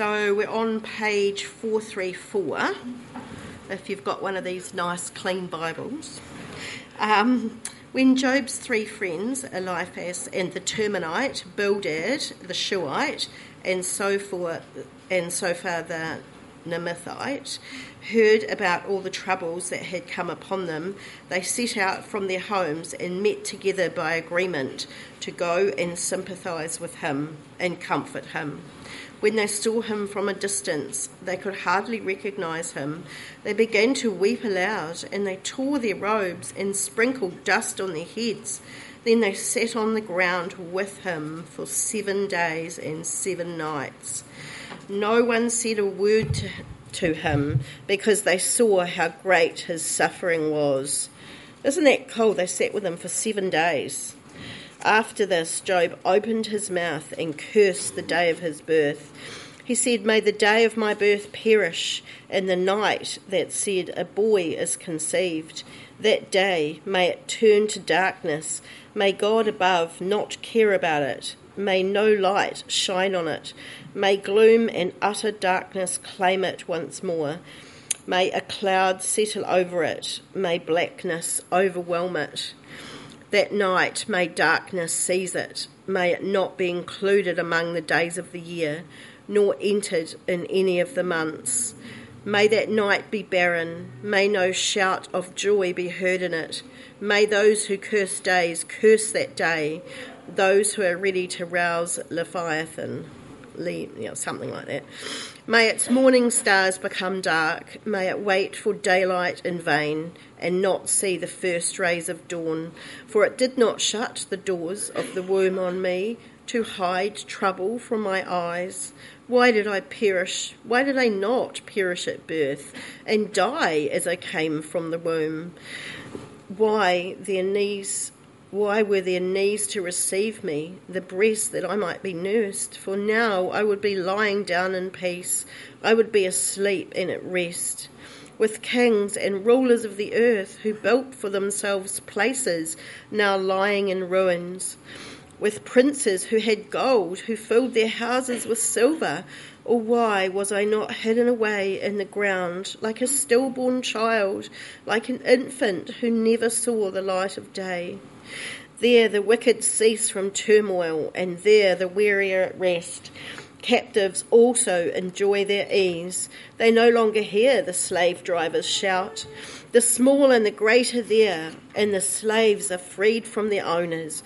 So we're on page 434, if you've got one of these nice clean Bibles. Um, when Job's three friends, Eliphaz and the Temanite, Bildad, the Shuhite, and so forth, and Zophar the Naamathite, heard about all the troubles that had come upon them, they set out from their homes and met together by agreement to go and sympathise with him and comfort him. When they saw him from a distance, they could hardly recognize him. They began to weep aloud, and they tore their robes and sprinkled dust on their heads. Then they sat on the ground with him for seven days and seven nights. No one said a word to, to him because they saw how great his suffering was. Isn't that cool? They sat with him for seven days. After this, Job opened his mouth and cursed the day of his birth. He said, May the day of my birth perish, and the night that said, A boy is conceived. That day, may it turn to darkness. May God above not care about it. May no light shine on it. May gloom and utter darkness claim it once more. May a cloud settle over it. May blackness overwhelm it. That night may darkness seize it, may it not be included among the days of the year, nor entered in any of the months. May that night be barren, may no shout of joy be heard in it. May those who curse days curse that day, those who are ready to rouse Leviathan, you know, something like that. May its morning stars become dark. May it wait for daylight in vain and not see the first rays of dawn. For it did not shut the doors of the womb on me to hide trouble from my eyes. Why did I perish? Why did I not perish at birth and die as I came from the womb? Why their knees why were their knees to receive me, the breast that I might be nursed? For now I would be lying down in peace, I would be asleep and at rest. With kings and rulers of the earth who built for themselves places now lying in ruins. With princes who had gold, who filled their houses with silver. Or why was I not hidden away in the ground like a stillborn child, like an infant who never saw the light of day? There the wicked cease from turmoil, and there the weary are at rest. Captives also enjoy their ease. They no longer hear the slave drivers shout. The small and the great are there, and the slaves are freed from their owners.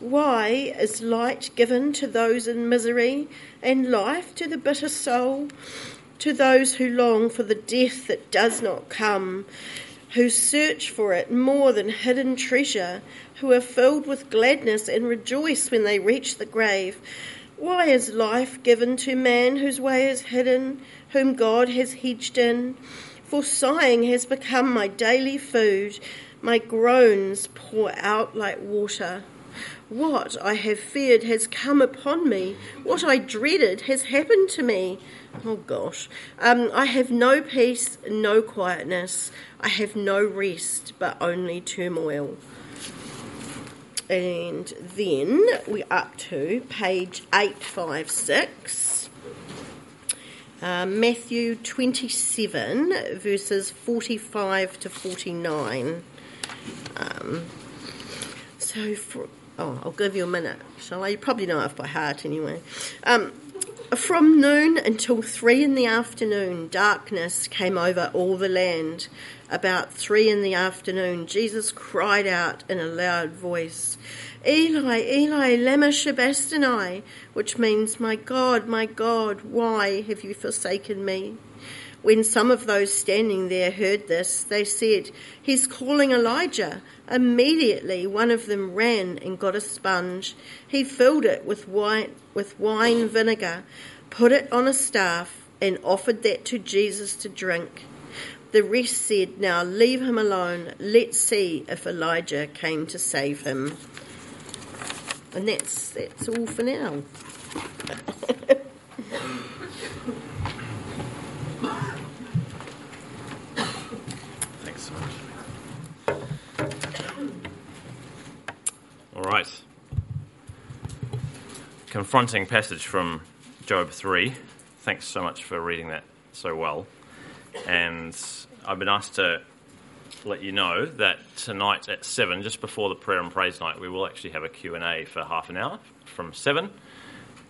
Why is light given to those in misery, and life to the bitter soul? To those who long for the death that does not come, who search for it more than hidden treasure, who are filled with gladness and rejoice when they reach the grave. Why is life given to man whose way is hidden, whom God has hedged in? For sighing has become my daily food, my groans pour out like water. What I have feared has come upon me, what I dreaded has happened to me. Oh gosh. Um, I have no peace, no quietness. I have no rest, but only turmoil. And then we're up to page 856. Uh, Matthew 27, verses 45 to 49. Um, so, for, oh, I'll give you a minute, shall I? You probably know it by heart anyway. Um, from noon until three in the afternoon, darkness came over all the land. About three in the afternoon, Jesus cried out in a loud voice, Eli, Eli, lema sabachthani, which means, My God, my God, why have you forsaken me? When some of those standing there heard this, they said, He's calling Elijah. Immediately one of them ran and got a sponge. He filled it with wine, with wine vinegar, put it on a staff, and offered that to Jesus to drink. The rest said, Now leave him alone. Let's see if Elijah came to save him. And that's that's all for now. All right. Confronting passage from Job 3. thanks so much for reading that so well. And I've been asked to let you know that tonight at 7, just before the prayer and praise night, we will actually have a Q&A for half an hour from 7.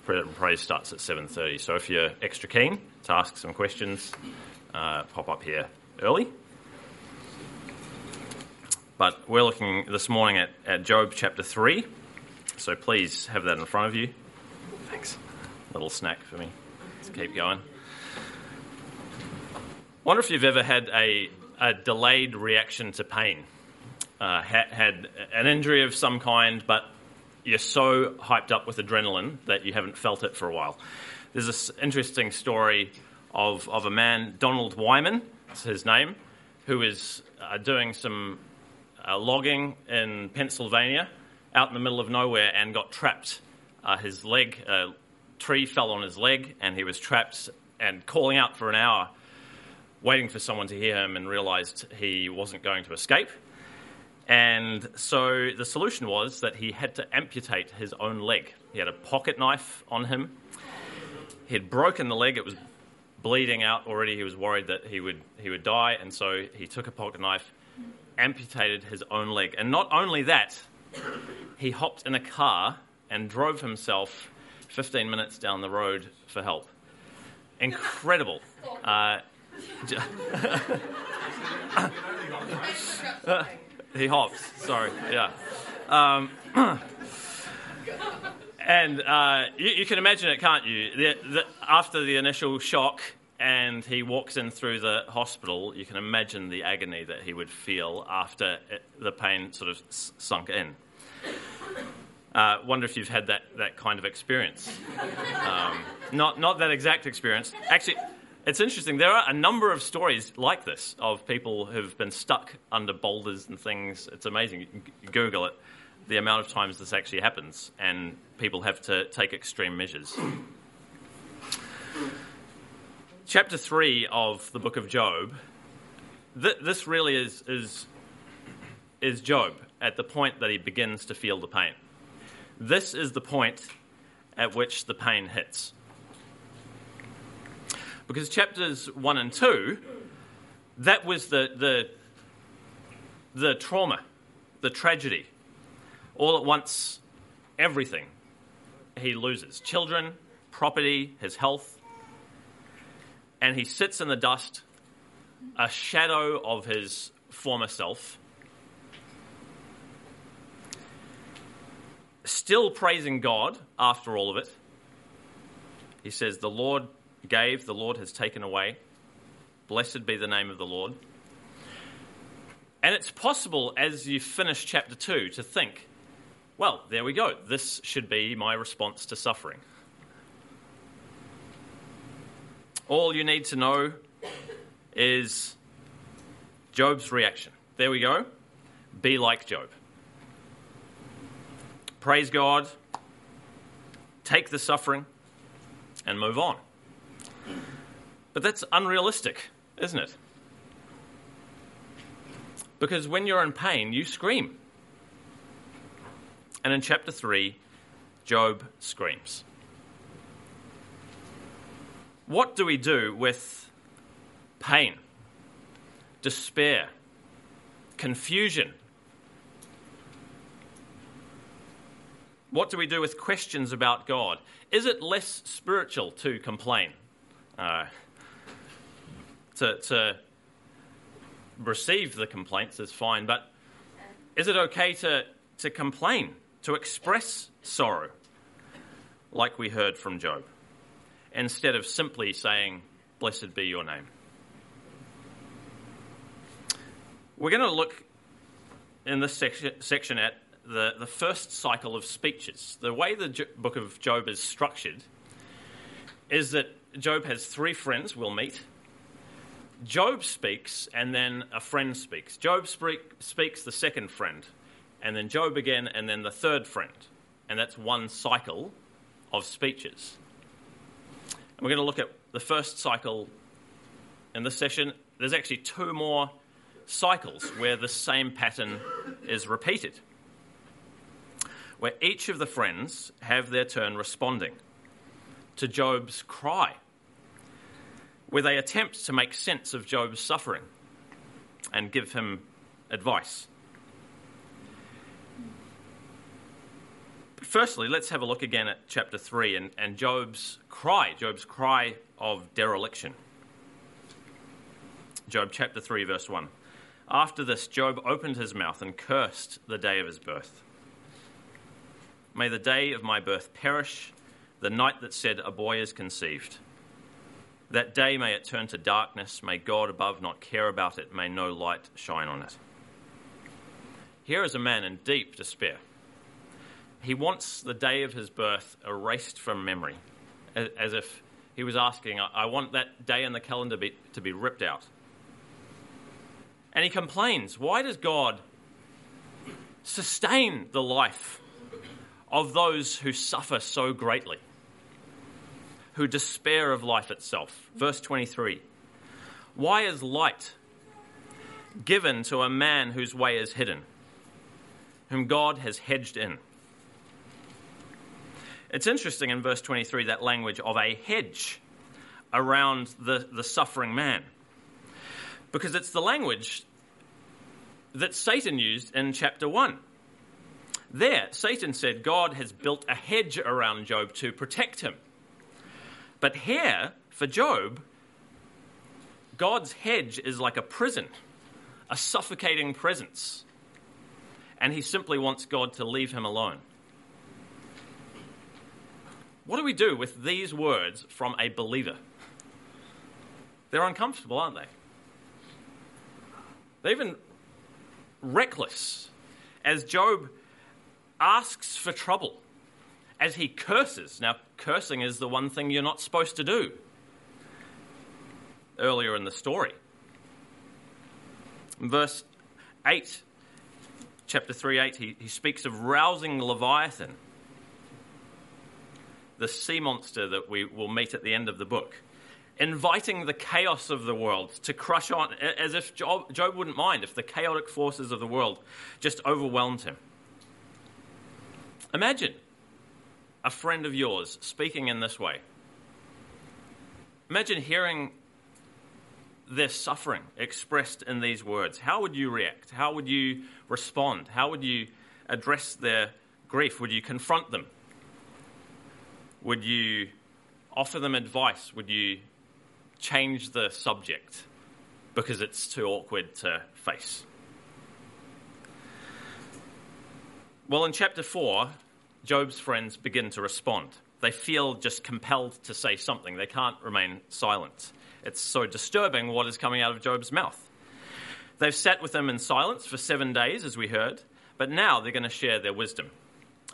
And praise starts at 7.30. So if you're extra keen to ask some questions, uh, pop up here early. But we're looking this morning at, at Job chapter 3. So please have that in front of you. Thanks. Little snack for me. Let's keep going. Wonder if you've ever had a, a delayed reaction to pain. Uh, had, had an injury of some kind, but you're so hyped up with adrenaline that you haven't felt it for a while. There's this interesting story of, of a man, Donald Wyman, is his name, who is uh, doing some uh, logging in Pennsylvania out in the middle of nowhere and got trapped. Uh, his leg, a tree fell on his leg, and he was trapped and calling out for an hour, waiting for someone to hear him, and realized he wasn't going to escape. And so the solution was that he had to amputate his own leg. He had a pocket knife on him. He had broken the leg, it was bleeding out already. He was worried that he would, he would die, and so he took a pocket knife, amputated his own leg. And not only that, he hopped in a car and drove himself 15 minutes down the road for help. Incredible. Uh, he hops. sorry, yeah. Um, and uh, you, you, can imagine it, can't you? The, the, after the initial shock, and he walks in through the hospital, you can imagine the agony that he would feel after it, the pain sort of s- sunk in. Uh, wonder if you've had that, that kind of experience. Um, not, not that exact experience. Actually, it's interesting. There are a number of stories like this of people who've been stuck under boulders and things. It's amazing. You Google it. The amount of times this actually happens, and people have to take extreme measures chapter 3 of the book of Job, th- this really is, is, is Job at the point that he begins to feel the pain. This is the point at which the pain hits. Because chapters 1 and 2, that was the, the, the trauma, the tragedy. All at once, everything he loses children, property, his health, and he sits in the dust, a shadow of his former self, still praising God after all of it. He says, The Lord gave, the Lord has taken away. Blessed be the name of the Lord. And it's possible as you finish chapter 2 to think, well, there we go. This should be my response to suffering. All you need to know is Job's reaction. There we go. Be like Job. Praise God, take the suffering, and move on. But that's unrealistic, isn't it? Because when you're in pain, you scream. And in chapter 3, Job screams. What do we do with pain, despair, confusion? What do we do with questions about God? Is it less spiritual to complain? Uh, to, to receive the complaints is fine, but is it okay to, to complain, to express sorrow, like we heard from Job? instead of simply saying, Blessed be your name. We're going to look in this section at the, the first cycle of speeches. The way the book of Job is structured is that Job has three friends we'll meet. Job speaks, and then a friend speaks. Job speak, speaks the second friend, and then Job again, and then the third friend. And that's one cycle of speeches. And we're going to look at the first cycle in this session. There's actually two more cycles where the same pattern is repeated, where each of the friends have their turn responding to Job's cry where they attempt to make sense of Job's suffering and give him advice. But firstly, let's have a look again at chapter 3 and, and Job's cry, Job's cry of dereliction. Job chapter 3, verse 1. After this, Job opened his mouth and cursed the day of his birth. May the day of my birth perish, the night that said, A boy is conceived. That day may it turn to darkness, may God above not care about it, may no light shine on it. Here is a man in deep despair. He wants the day of his birth erased from memory, as if he was asking, I want that day in the calendar to be ripped out. And he complains, Why does God sustain the life of those who suffer so greatly? Who despair of life itself. Verse 23 Why is light given to a man whose way is hidden, whom God has hedged in? It's interesting in verse 23 that language of a hedge around the, the suffering man. Because it's the language that Satan used in chapter 1. There, Satan said God has built a hedge around Job to protect him. But here, for Job, God's hedge is like a prison, a suffocating presence. And he simply wants God to leave him alone. What do we do with these words from a believer? They're uncomfortable, aren't they? They're even reckless as Job asks for trouble as he curses. Now, cursing is the one thing you're not supposed to do. Earlier in the story. In verse 8, chapter 3 8, he, he speaks of rousing Leviathan, the sea monster that we will meet at the end of the book, inviting the chaos of the world to crush on, as if Job, Job wouldn't mind if the chaotic forces of the world just overwhelmed him. Imagine a friend of yours speaking in this way. Imagine hearing their suffering expressed in these words. How would you react? How would you respond? How would you address their grief? Would you confront them? Would you offer them advice? Would you change the subject because it's too awkward to face? Well, in chapter 4, Job's friends begin to respond. They feel just compelled to say something. They can't remain silent. It's so disturbing what is coming out of Job's mouth. They've sat with him in silence for seven days, as we heard, but now they're going to share their wisdom.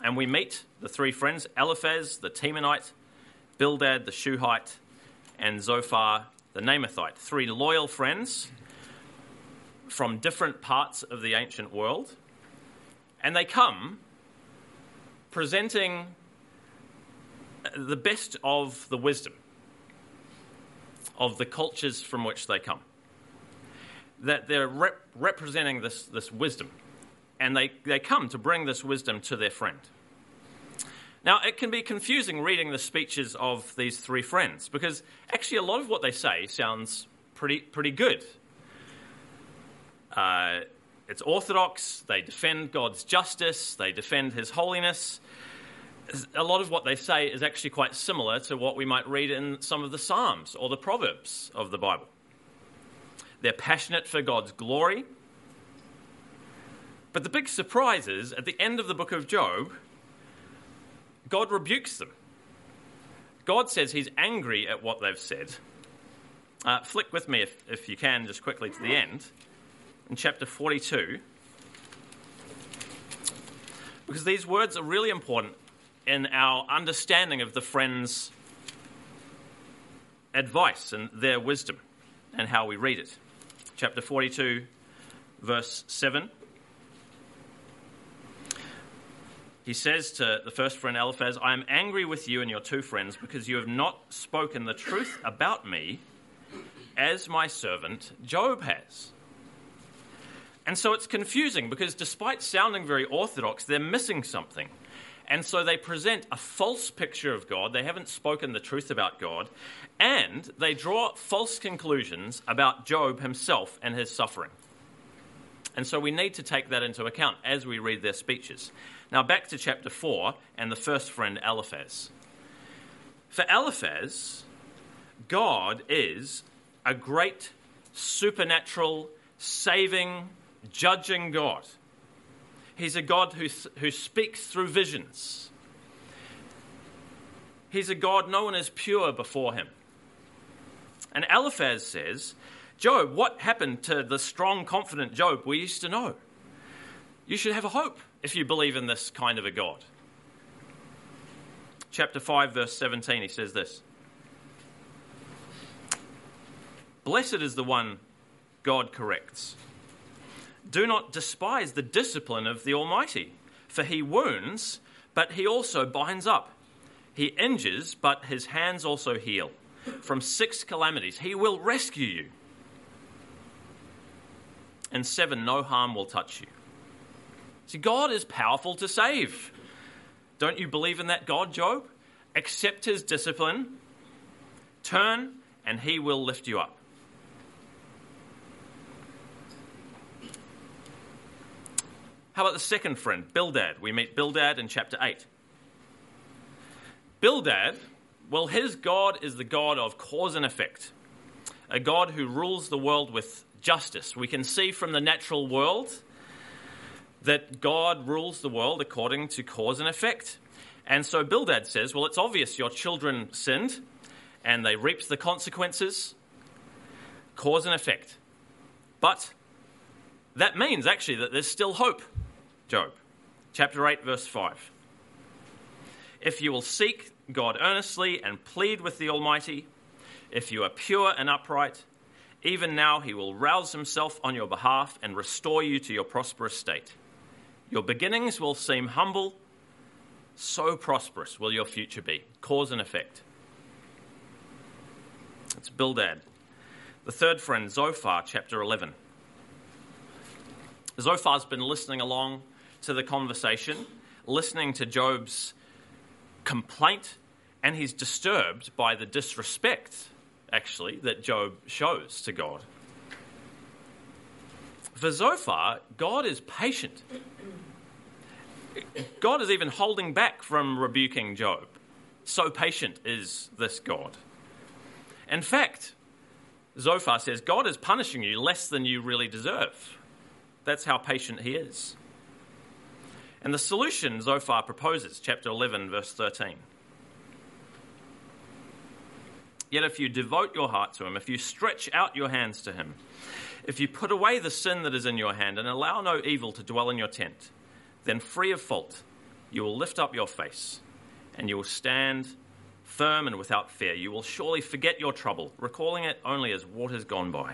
And we meet the three friends Eliphaz, the Temanite, Bildad, the Shuhite, and Zophar, the Naamathite. Three loyal friends from different parts of the ancient world. And they come presenting the best of the wisdom of the cultures from which they come. That they're rep- representing this, this wisdom, and they, they come to bring this wisdom to their friend. Now, it can be confusing reading the speeches of these three friends because actually, a lot of what they say sounds pretty, pretty good. Uh, it's orthodox, they defend God's justice, they defend His holiness, a lot of what they say is actually quite similar to what we might read in some of the Psalms or the Proverbs of the Bible. They're passionate for God's glory. But the big surprise is at the end of the book of Job, God rebukes them. God says he's angry at what they've said. Uh, flick with me, if, if you can, just quickly to the end. In chapter 42, because these words are really important in our understanding of the friends' advice and their wisdom and how we read it. Chapter 42, verse 7. He says to the first friend Eliphaz, I am angry with you and your two friends because you have not spoken the truth about me as my servant Job has. And so it's confusing because despite sounding very orthodox, they're missing something. And so they present a false picture of God. They haven't spoken the truth about God. And they draw false conclusions about Job himself and his suffering. And so we need to take that into account as we read their speeches. Now, back to chapter 4 and the first friend, Eliphaz. For Eliphaz, God is a great, supernatural, saving, judging God. He's a God who, who speaks through visions. He's a God no one is pure before him. And Eliphaz says, Job, what happened to the strong, confident Job we used to know? You should have a hope if you believe in this kind of a God. Chapter 5, verse 17, he says this Blessed is the one God corrects. Do not despise the discipline of the Almighty, for he wounds, but he also binds up. He injures, but his hands also heal. From six calamities, he will rescue you. And seven, no harm will touch you. See, God is powerful to save. Don't you believe in that God, Job? Accept his discipline, turn, and he will lift you up. How about the second friend, Bildad? We meet Bildad in chapter 8. Bildad, well, his God is the God of cause and effect, a God who rules the world with justice. We can see from the natural world that God rules the world according to cause and effect. And so Bildad says, Well, it's obvious your children sinned and they reaped the consequences, cause and effect. But that means actually that there's still hope. Job chapter 8, verse 5. If you will seek God earnestly and plead with the Almighty, if you are pure and upright, even now he will rouse himself on your behalf and restore you to your prosperous state. Your beginnings will seem humble, so prosperous will your future be. Cause and effect. It's Bildad. The third friend, Zophar, chapter 11. Zophar's been listening along to the conversation, listening to Job's complaint, and he's disturbed by the disrespect, actually, that Job shows to God. For Zophar, God is patient. God is even holding back from rebuking Job. So patient is this God. In fact, Zophar says, God is punishing you less than you really deserve. That's how patient he is. And the solution Zophar proposes, chapter 11, verse 13. Yet if you devote your heart to him, if you stretch out your hands to him, if you put away the sin that is in your hand and allow no evil to dwell in your tent, then free of fault, you will lift up your face and you will stand firm and without fear. You will surely forget your trouble, recalling it only as waters gone by.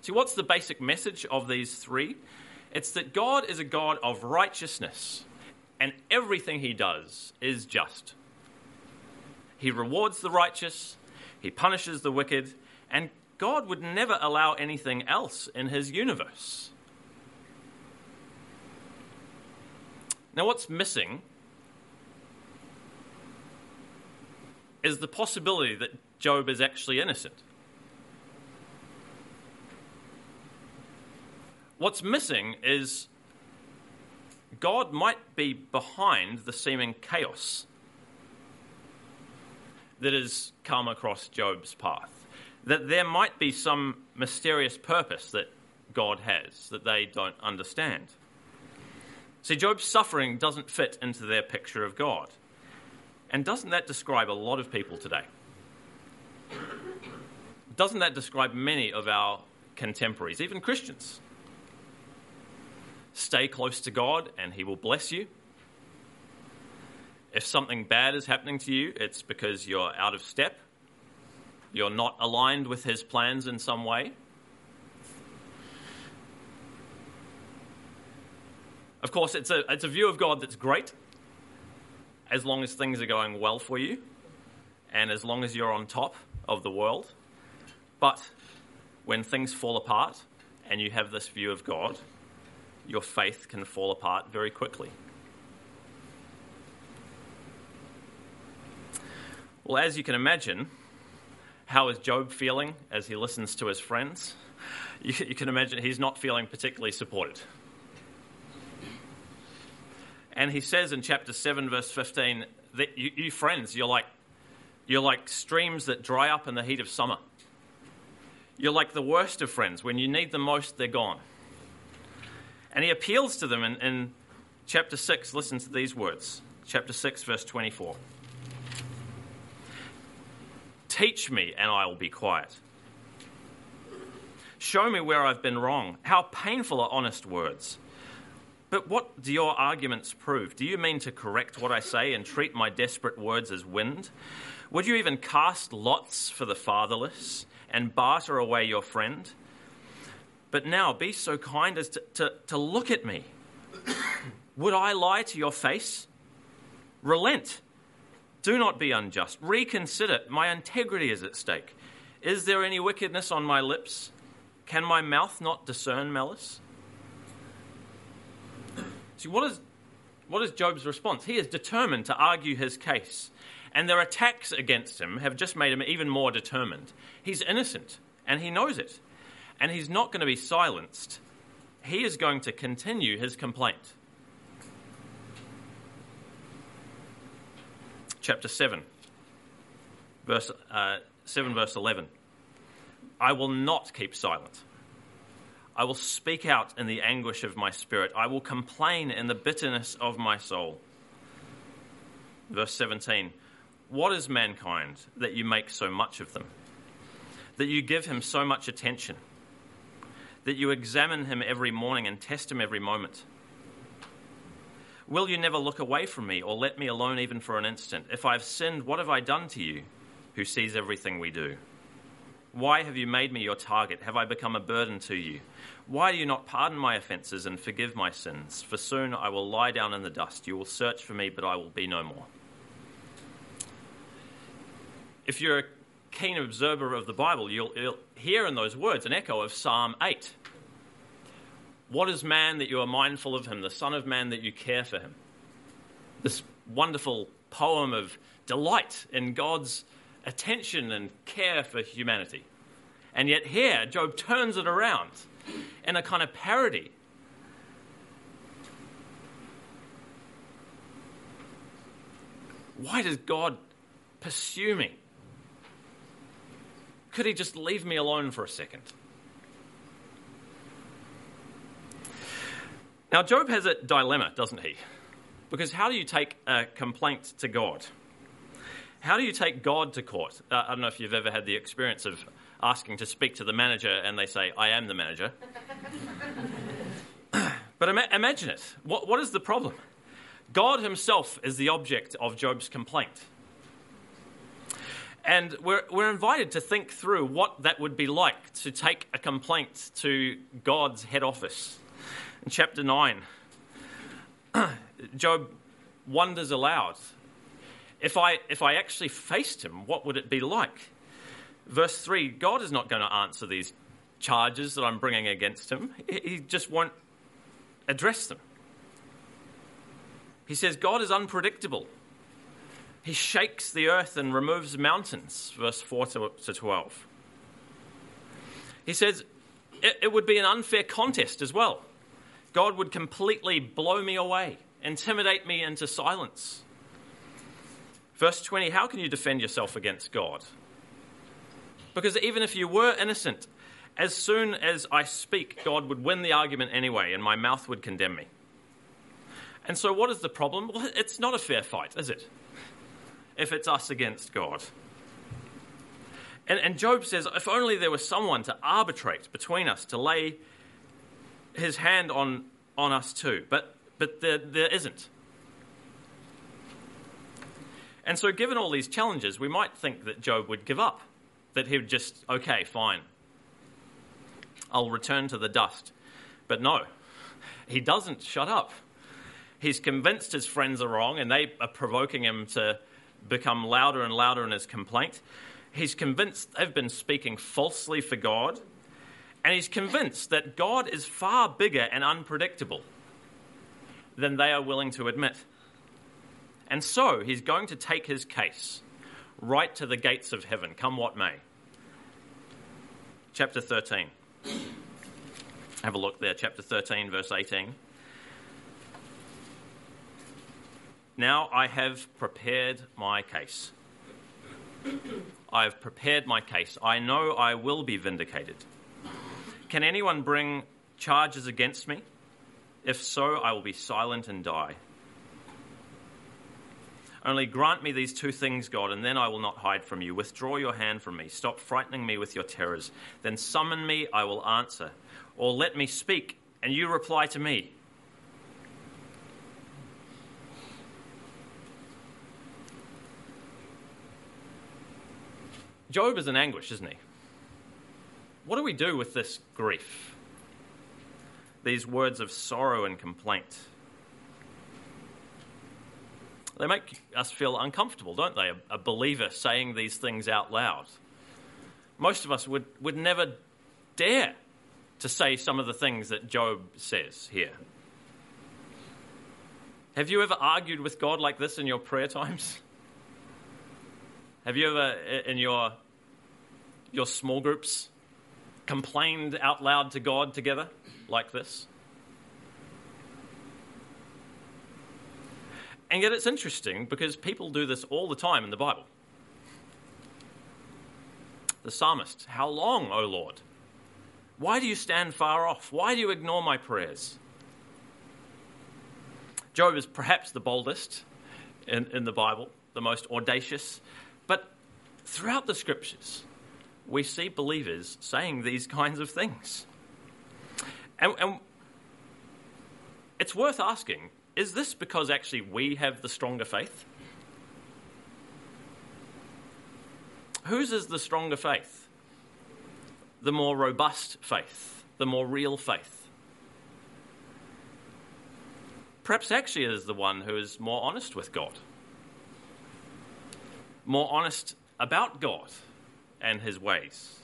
See, what's the basic message of these three? It's that God is a God of righteousness, and everything he does is just. He rewards the righteous, he punishes the wicked, and God would never allow anything else in his universe. Now, what's missing is the possibility that Job is actually innocent. What's missing is God might be behind the seeming chaos that has come across Job's path. That there might be some mysterious purpose that God has that they don't understand. See, Job's suffering doesn't fit into their picture of God. And doesn't that describe a lot of people today? Doesn't that describe many of our contemporaries, even Christians? Stay close to God and He will bless you. If something bad is happening to you, it's because you're out of step, you're not aligned with His plans in some way. Of course, it's a, it's a view of God that's great as long as things are going well for you and as long as you're on top of the world. But when things fall apart and you have this view of God, your faith can fall apart very quickly. Well, as you can imagine, how is Job feeling as he listens to his friends? You, you can imagine he's not feeling particularly supported. And he says in chapter 7, verse 15, that you, you friends, you're like, you're like streams that dry up in the heat of summer. You're like the worst of friends. When you need them most, they're gone. And he appeals to them in, in chapter 6. Listen to these words. Chapter 6, verse 24. Teach me, and I will be quiet. Show me where I've been wrong. How painful are honest words. But what do your arguments prove? Do you mean to correct what I say and treat my desperate words as wind? Would you even cast lots for the fatherless and barter away your friend? But now be so kind as to, to, to look at me. Would I lie to your face? Relent. Do not be unjust. Reconsider. My integrity is at stake. Is there any wickedness on my lips? Can my mouth not discern malice? See, what is, what is Job's response? He is determined to argue his case. And their attacks against him have just made him even more determined. He's innocent, and he knows it. And he's not going to be silenced. He is going to continue his complaint. Chapter 7, verse, uh, 7, verse 11. I will not keep silent. I will speak out in the anguish of my spirit. I will complain in the bitterness of my soul. Verse 17 What is mankind that you make so much of them? That you give him so much attention? That you examine him every morning and test him every moment? Will you never look away from me or let me alone even for an instant? If I have sinned, what have I done to you who sees everything we do? Why have you made me your target? Have I become a burden to you? Why do you not pardon my offences and forgive my sins? For soon I will lie down in the dust. You will search for me, but I will be no more. If you're keen observer of the Bible, you'll, you'll hear in those words an echo of Psalm 8. What is man that you are mindful of him, the Son of Man that you care for him? This wonderful poem of delight in God's attention and care for humanity. And yet, here, Job turns it around in a kind of parody. Why does God pursue me? Could he just leave me alone for a second? Now, Job has a dilemma, doesn't he? Because how do you take a complaint to God? How do you take God to court? Uh, I don't know if you've ever had the experience of asking to speak to the manager and they say, I am the manager. but ima- imagine it. What, what is the problem? God Himself is the object of Job's complaint. And we're, we're invited to think through what that would be like to take a complaint to God's head office. In chapter 9, Job wonders aloud if I, if I actually faced him, what would it be like? Verse 3 God is not going to answer these charges that I'm bringing against him, he just won't address them. He says God is unpredictable. He shakes the earth and removes mountains, verse 4 to 12. He says it, would be an unfair contest as well. God would completely blow me away, intimidate me into silence. Verse 20 How can you defend yourself against God? Because even if you were innocent, as soon as I speak, God would win the argument anyway, and my mouth would condemn me. And so, what is the problem? Well, it's not a fair fight, is it? If it's us against God. And, and Job says, if only there was someone to arbitrate between us, to lay his hand on, on us too. But, but there, there isn't. And so, given all these challenges, we might think that Job would give up, that he would just, okay, fine, I'll return to the dust. But no, he doesn't shut up. He's convinced his friends are wrong and they are provoking him to become louder and louder in his complaint. He's convinced they've been speaking falsely for God. And he's convinced that God is far bigger and unpredictable than they are willing to admit. And so he's going to take his case right to the gates of heaven, come what may. Chapter 13. Have a look there, chapter 13, verse 18. Now I have prepared my case. I have prepared my case. I know I will be vindicated. Can anyone bring charges against me? If so, I will be silent and die. Only grant me these two things, God, and then I will not hide from you. Withdraw your hand from me. Stop frightening me with your terrors. Then summon me, I will answer. Or let me speak, and you reply to me. Job is in anguish, isn't he? What do we do with this grief? These words of sorrow and complaint. They make us feel uncomfortable, don't they? A, believer saying these things out loud. Most of us would, would never dare to say some of the things that Job says here. Have you ever argued with God like this in your prayer times? Have you ever, in your, your small groups, complained out loud to God together like this? And yet it's interesting because people do this all the time in the Bible. The psalmist, How long, O Lord? Why do you stand far off? Why do you ignore my prayers? Job is perhaps the boldest in, in the Bible, the most audacious, throughout the scriptures, we see believers saying these kinds of things. And, and it's worth asking is this because actually we have the stronger faith? Whose is the stronger faith? The more robust faith, the more real faith. Perhaps actually it is the one who is more honest with God, more honest about God and his ways.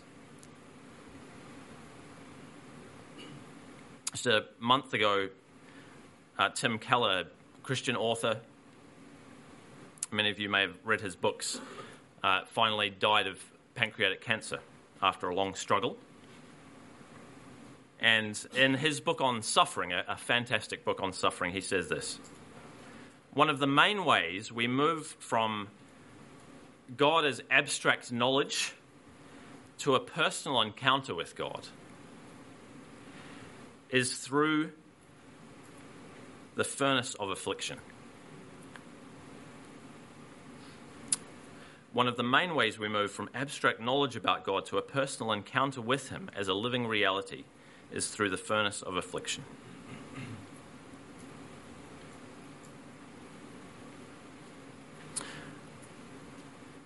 Just a month ago, uh, Tim Keller, Christian author, many of you may have read his books, uh, finally died of pancreatic cancer after a long struggle. And in his book on suffering, a, a fantastic book on suffering, he says this One of the main ways we move from God as abstract knowledge to a personal encounter with God is through the furnace of affliction. One of the main ways we move from abstract knowledge about God to a personal encounter with Him as a living reality is through the furnace of affliction.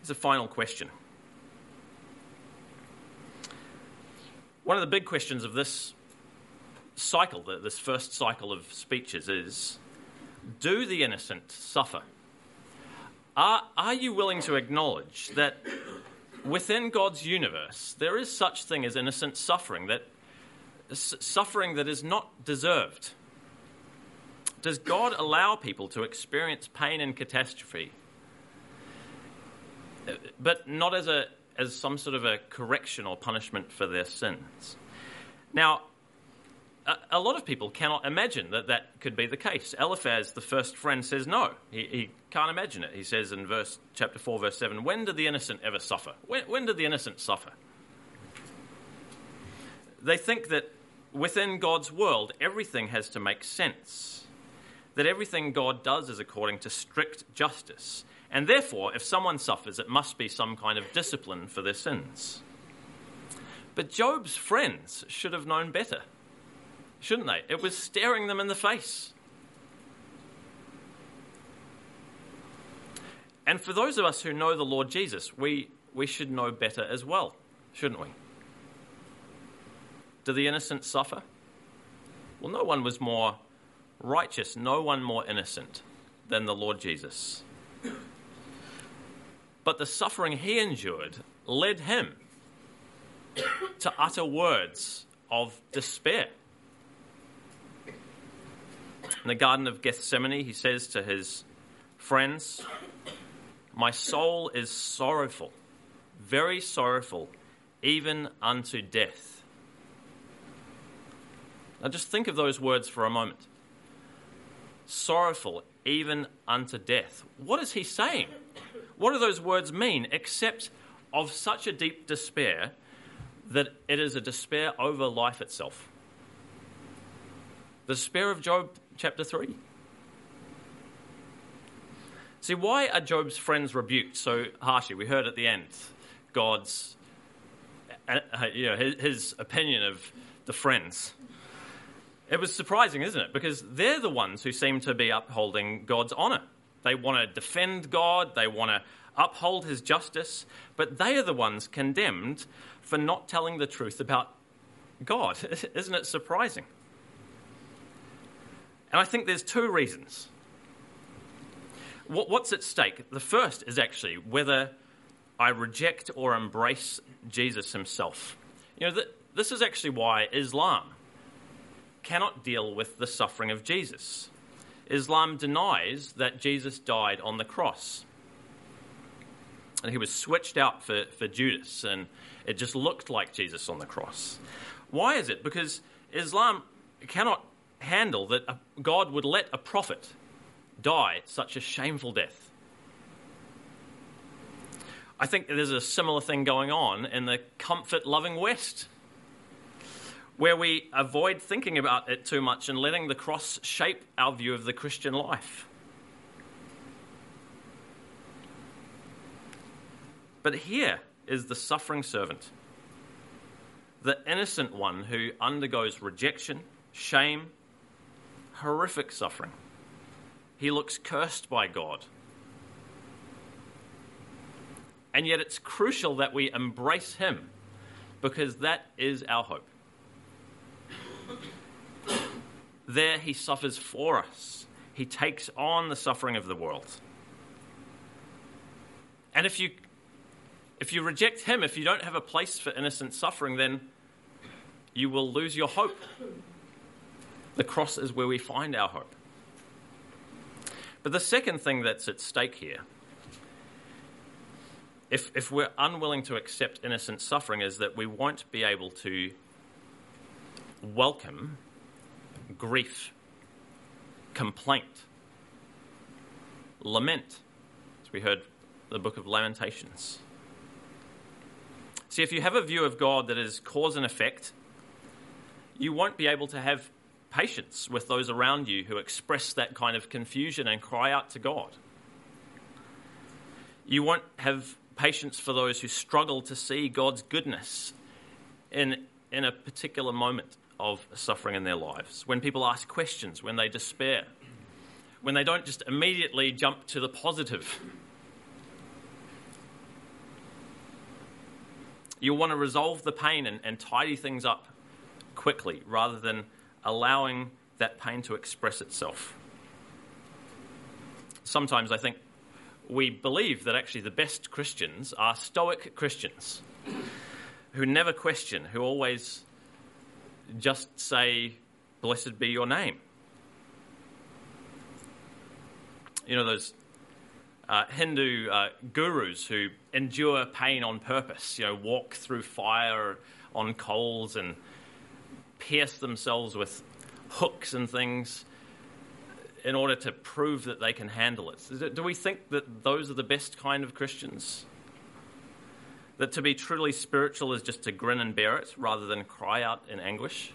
Here's a final question. One of the big questions of this cycle, this first cycle of speeches, is do the innocent suffer? Are, are you willing to acknowledge that within God's universe there is such thing as innocent suffering, that suffering that is not deserved? Does God allow people to experience pain and catastrophe, but not as a as some sort of a correction or punishment for their sins? Now, a, lot of people cannot imagine that that could be the case. Eliphaz, the first friend, says no. He, he, can't imagine it. He says in verse chapter 4, verse 7, When did the innocent ever suffer? When, when did the innocent suffer? They think that within God's world, everything has to make sense. That everything God does is according to strict justice. And therefore, if someone suffers, it must be some kind of discipline for their sins. But Job's friends should have known better shouldn't they? It was staring them in the face. And for those of us who know the Lord Jesus, we, we should know better as well, shouldn't we? Do the innocent suffer? Well, no one was more righteous, no one more innocent than the Lord Jesus. But the suffering he endured led him to utter words of despair. In the Garden of Gethsemane, he says to his friends, My soul is sorrowful, very sorrowful, even unto death. Now just think of those words for a moment. Sorrowful, even unto death. What is he saying? What do those words mean except of such a deep despair that it is a despair over life itself? The despair of Job chapter 3. See, why are Job's friends rebuked so harshly? We heard at the end God's, uh, you know, his, his opinion of the friends. It was surprising, isn't it? Because they're the ones who seem to be upholding God's honour. They want to defend God, they want to uphold his justice, but they are the ones condemned for not telling the truth about God. Isn't it surprising? And I think there's two reasons. What's at stake? The first is actually whether I reject or embrace Jesus himself. You know, this is actually why Islam cannot deal with the suffering of Jesus. Islam denies that Jesus died on the cross. And he was switched out for, for Judas, and it just looked like Jesus on the cross. Why is it? Because Islam cannot handle that God would let a prophet die such a shameful death. I think there's a similar thing going on in the comfort loving West, where we avoid thinking about it too much and letting the cross shape our view of the Christian life. But here is the suffering servant, the innocent one who undergoes rejection, shame, horrific suffering. He looks cursed by God. And yet it's crucial that we embrace him because that is our hope. There he suffers for us. He takes on the suffering of the world. And if you if you reject him, if you don't have a place for innocent suffering, then you will lose your hope. The cross is where we find our hope. But the second thing that's at stake here, if, if we're unwilling to accept innocent suffering, is that we won't be able to welcome grief, complaint, lament, as we heard the book of Lamentations. See, if you have a view of God that is cause and effect, you won't be able to have patience with those around you who express that kind of confusion and cry out to God. You won't have patience for those who struggle to see God's goodness in, in a particular moment of suffering in their lives. When people ask questions, when they despair, when they don't just immediately jump to the positive. You'll want to resolve the pain and, and tidy things up quickly rather than allowing that pain to express itself. Sometimes I think we believe that actually the best Christians are stoic Christians who never question, who always just say, Blessed be your name. You know, those uh, Hindu uh, gurus who endure pain on purpose, you know, walk through fire on coals and pierce themselves with hooks and things in order to prove that they can handle it. Do we think that those are the best kind of Christians? That to be truly spiritual is just to grin and bear it rather than cry out in anguish?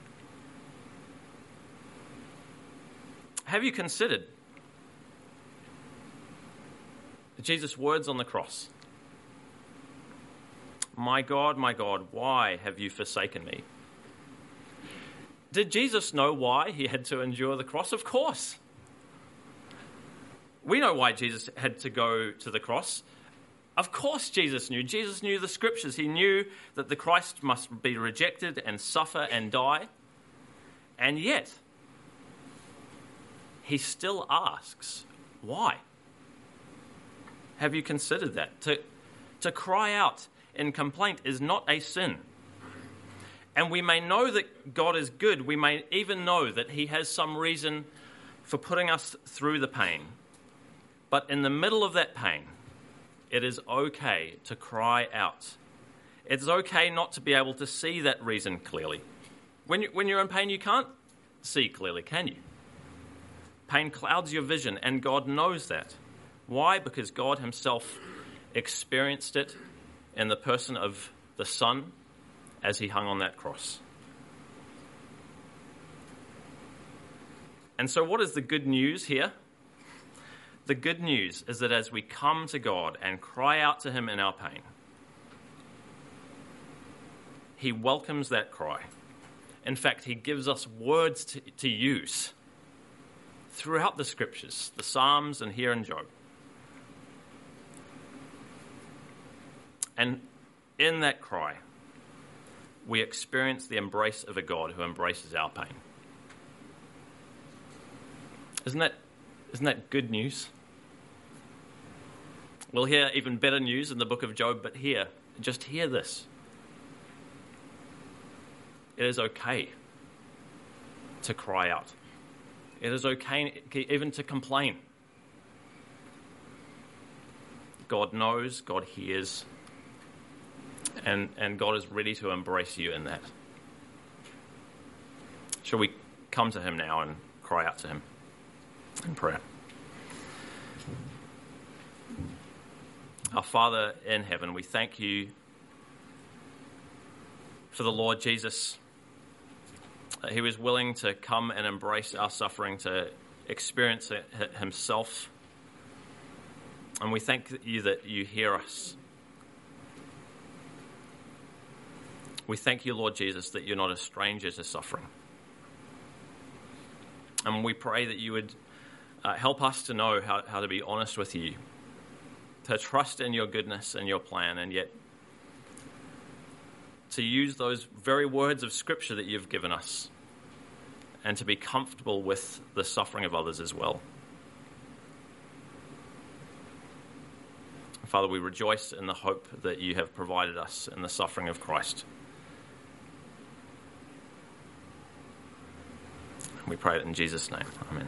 Have you considered Jesus' words on the cross? My God, my God, why have you forsaken me? Did Jesus know why he had to endure the cross? Of course. We know why Jesus had to go to the cross. Of course, Jesus knew. Jesus knew the scriptures. He knew that the Christ must be rejected and suffer and die. And yet, he still asks, why? Have you considered that? To, to cry out in complaint is not a sin. And we may know that God is good. We may even know that He has some reason for putting us through the pain. But in the middle of that pain, It is okay to cry out. It's okay not to be able to see that reason clearly. When, you, when you're in pain, you can't see clearly, can you? Pain clouds your vision, and God knows that. Why? Because God Himself experienced it in the person of the Son as He hung on that cross. And so, what is the good news here? The good news is that as we come to God and cry out to Him in our pain, He welcomes that cry. In fact, He gives us words to, to use throughout the scriptures, the Psalms, and here in Job. And in that cry, we experience the embrace of a God who embraces our pain. Isn't that, isn't that good news? We'll hear even better news in the book of Job, but here, just hear this. It is okay to cry out. It is okay even to complain. God knows, God hears, and, and God is ready to embrace you in that. Shall we come to Him now and cry out to Him? In prayer. Our Father in heaven, we thank you for the Lord Jesus. He was willing to come and embrace our suffering, to experience it himself. And we thank you that you hear us. We thank you, Lord Jesus, that you're not a stranger to suffering. And we pray that you would uh, help us to know how, how to be honest with you, to trust in your goodness and your plan, and yet to use those very words of Scripture that you've given us and to be comfortable with the suffering of others as well. Father, we rejoice in the hope that you have provided us in the suffering of Christ. We pray it in Jesus' name. Amen.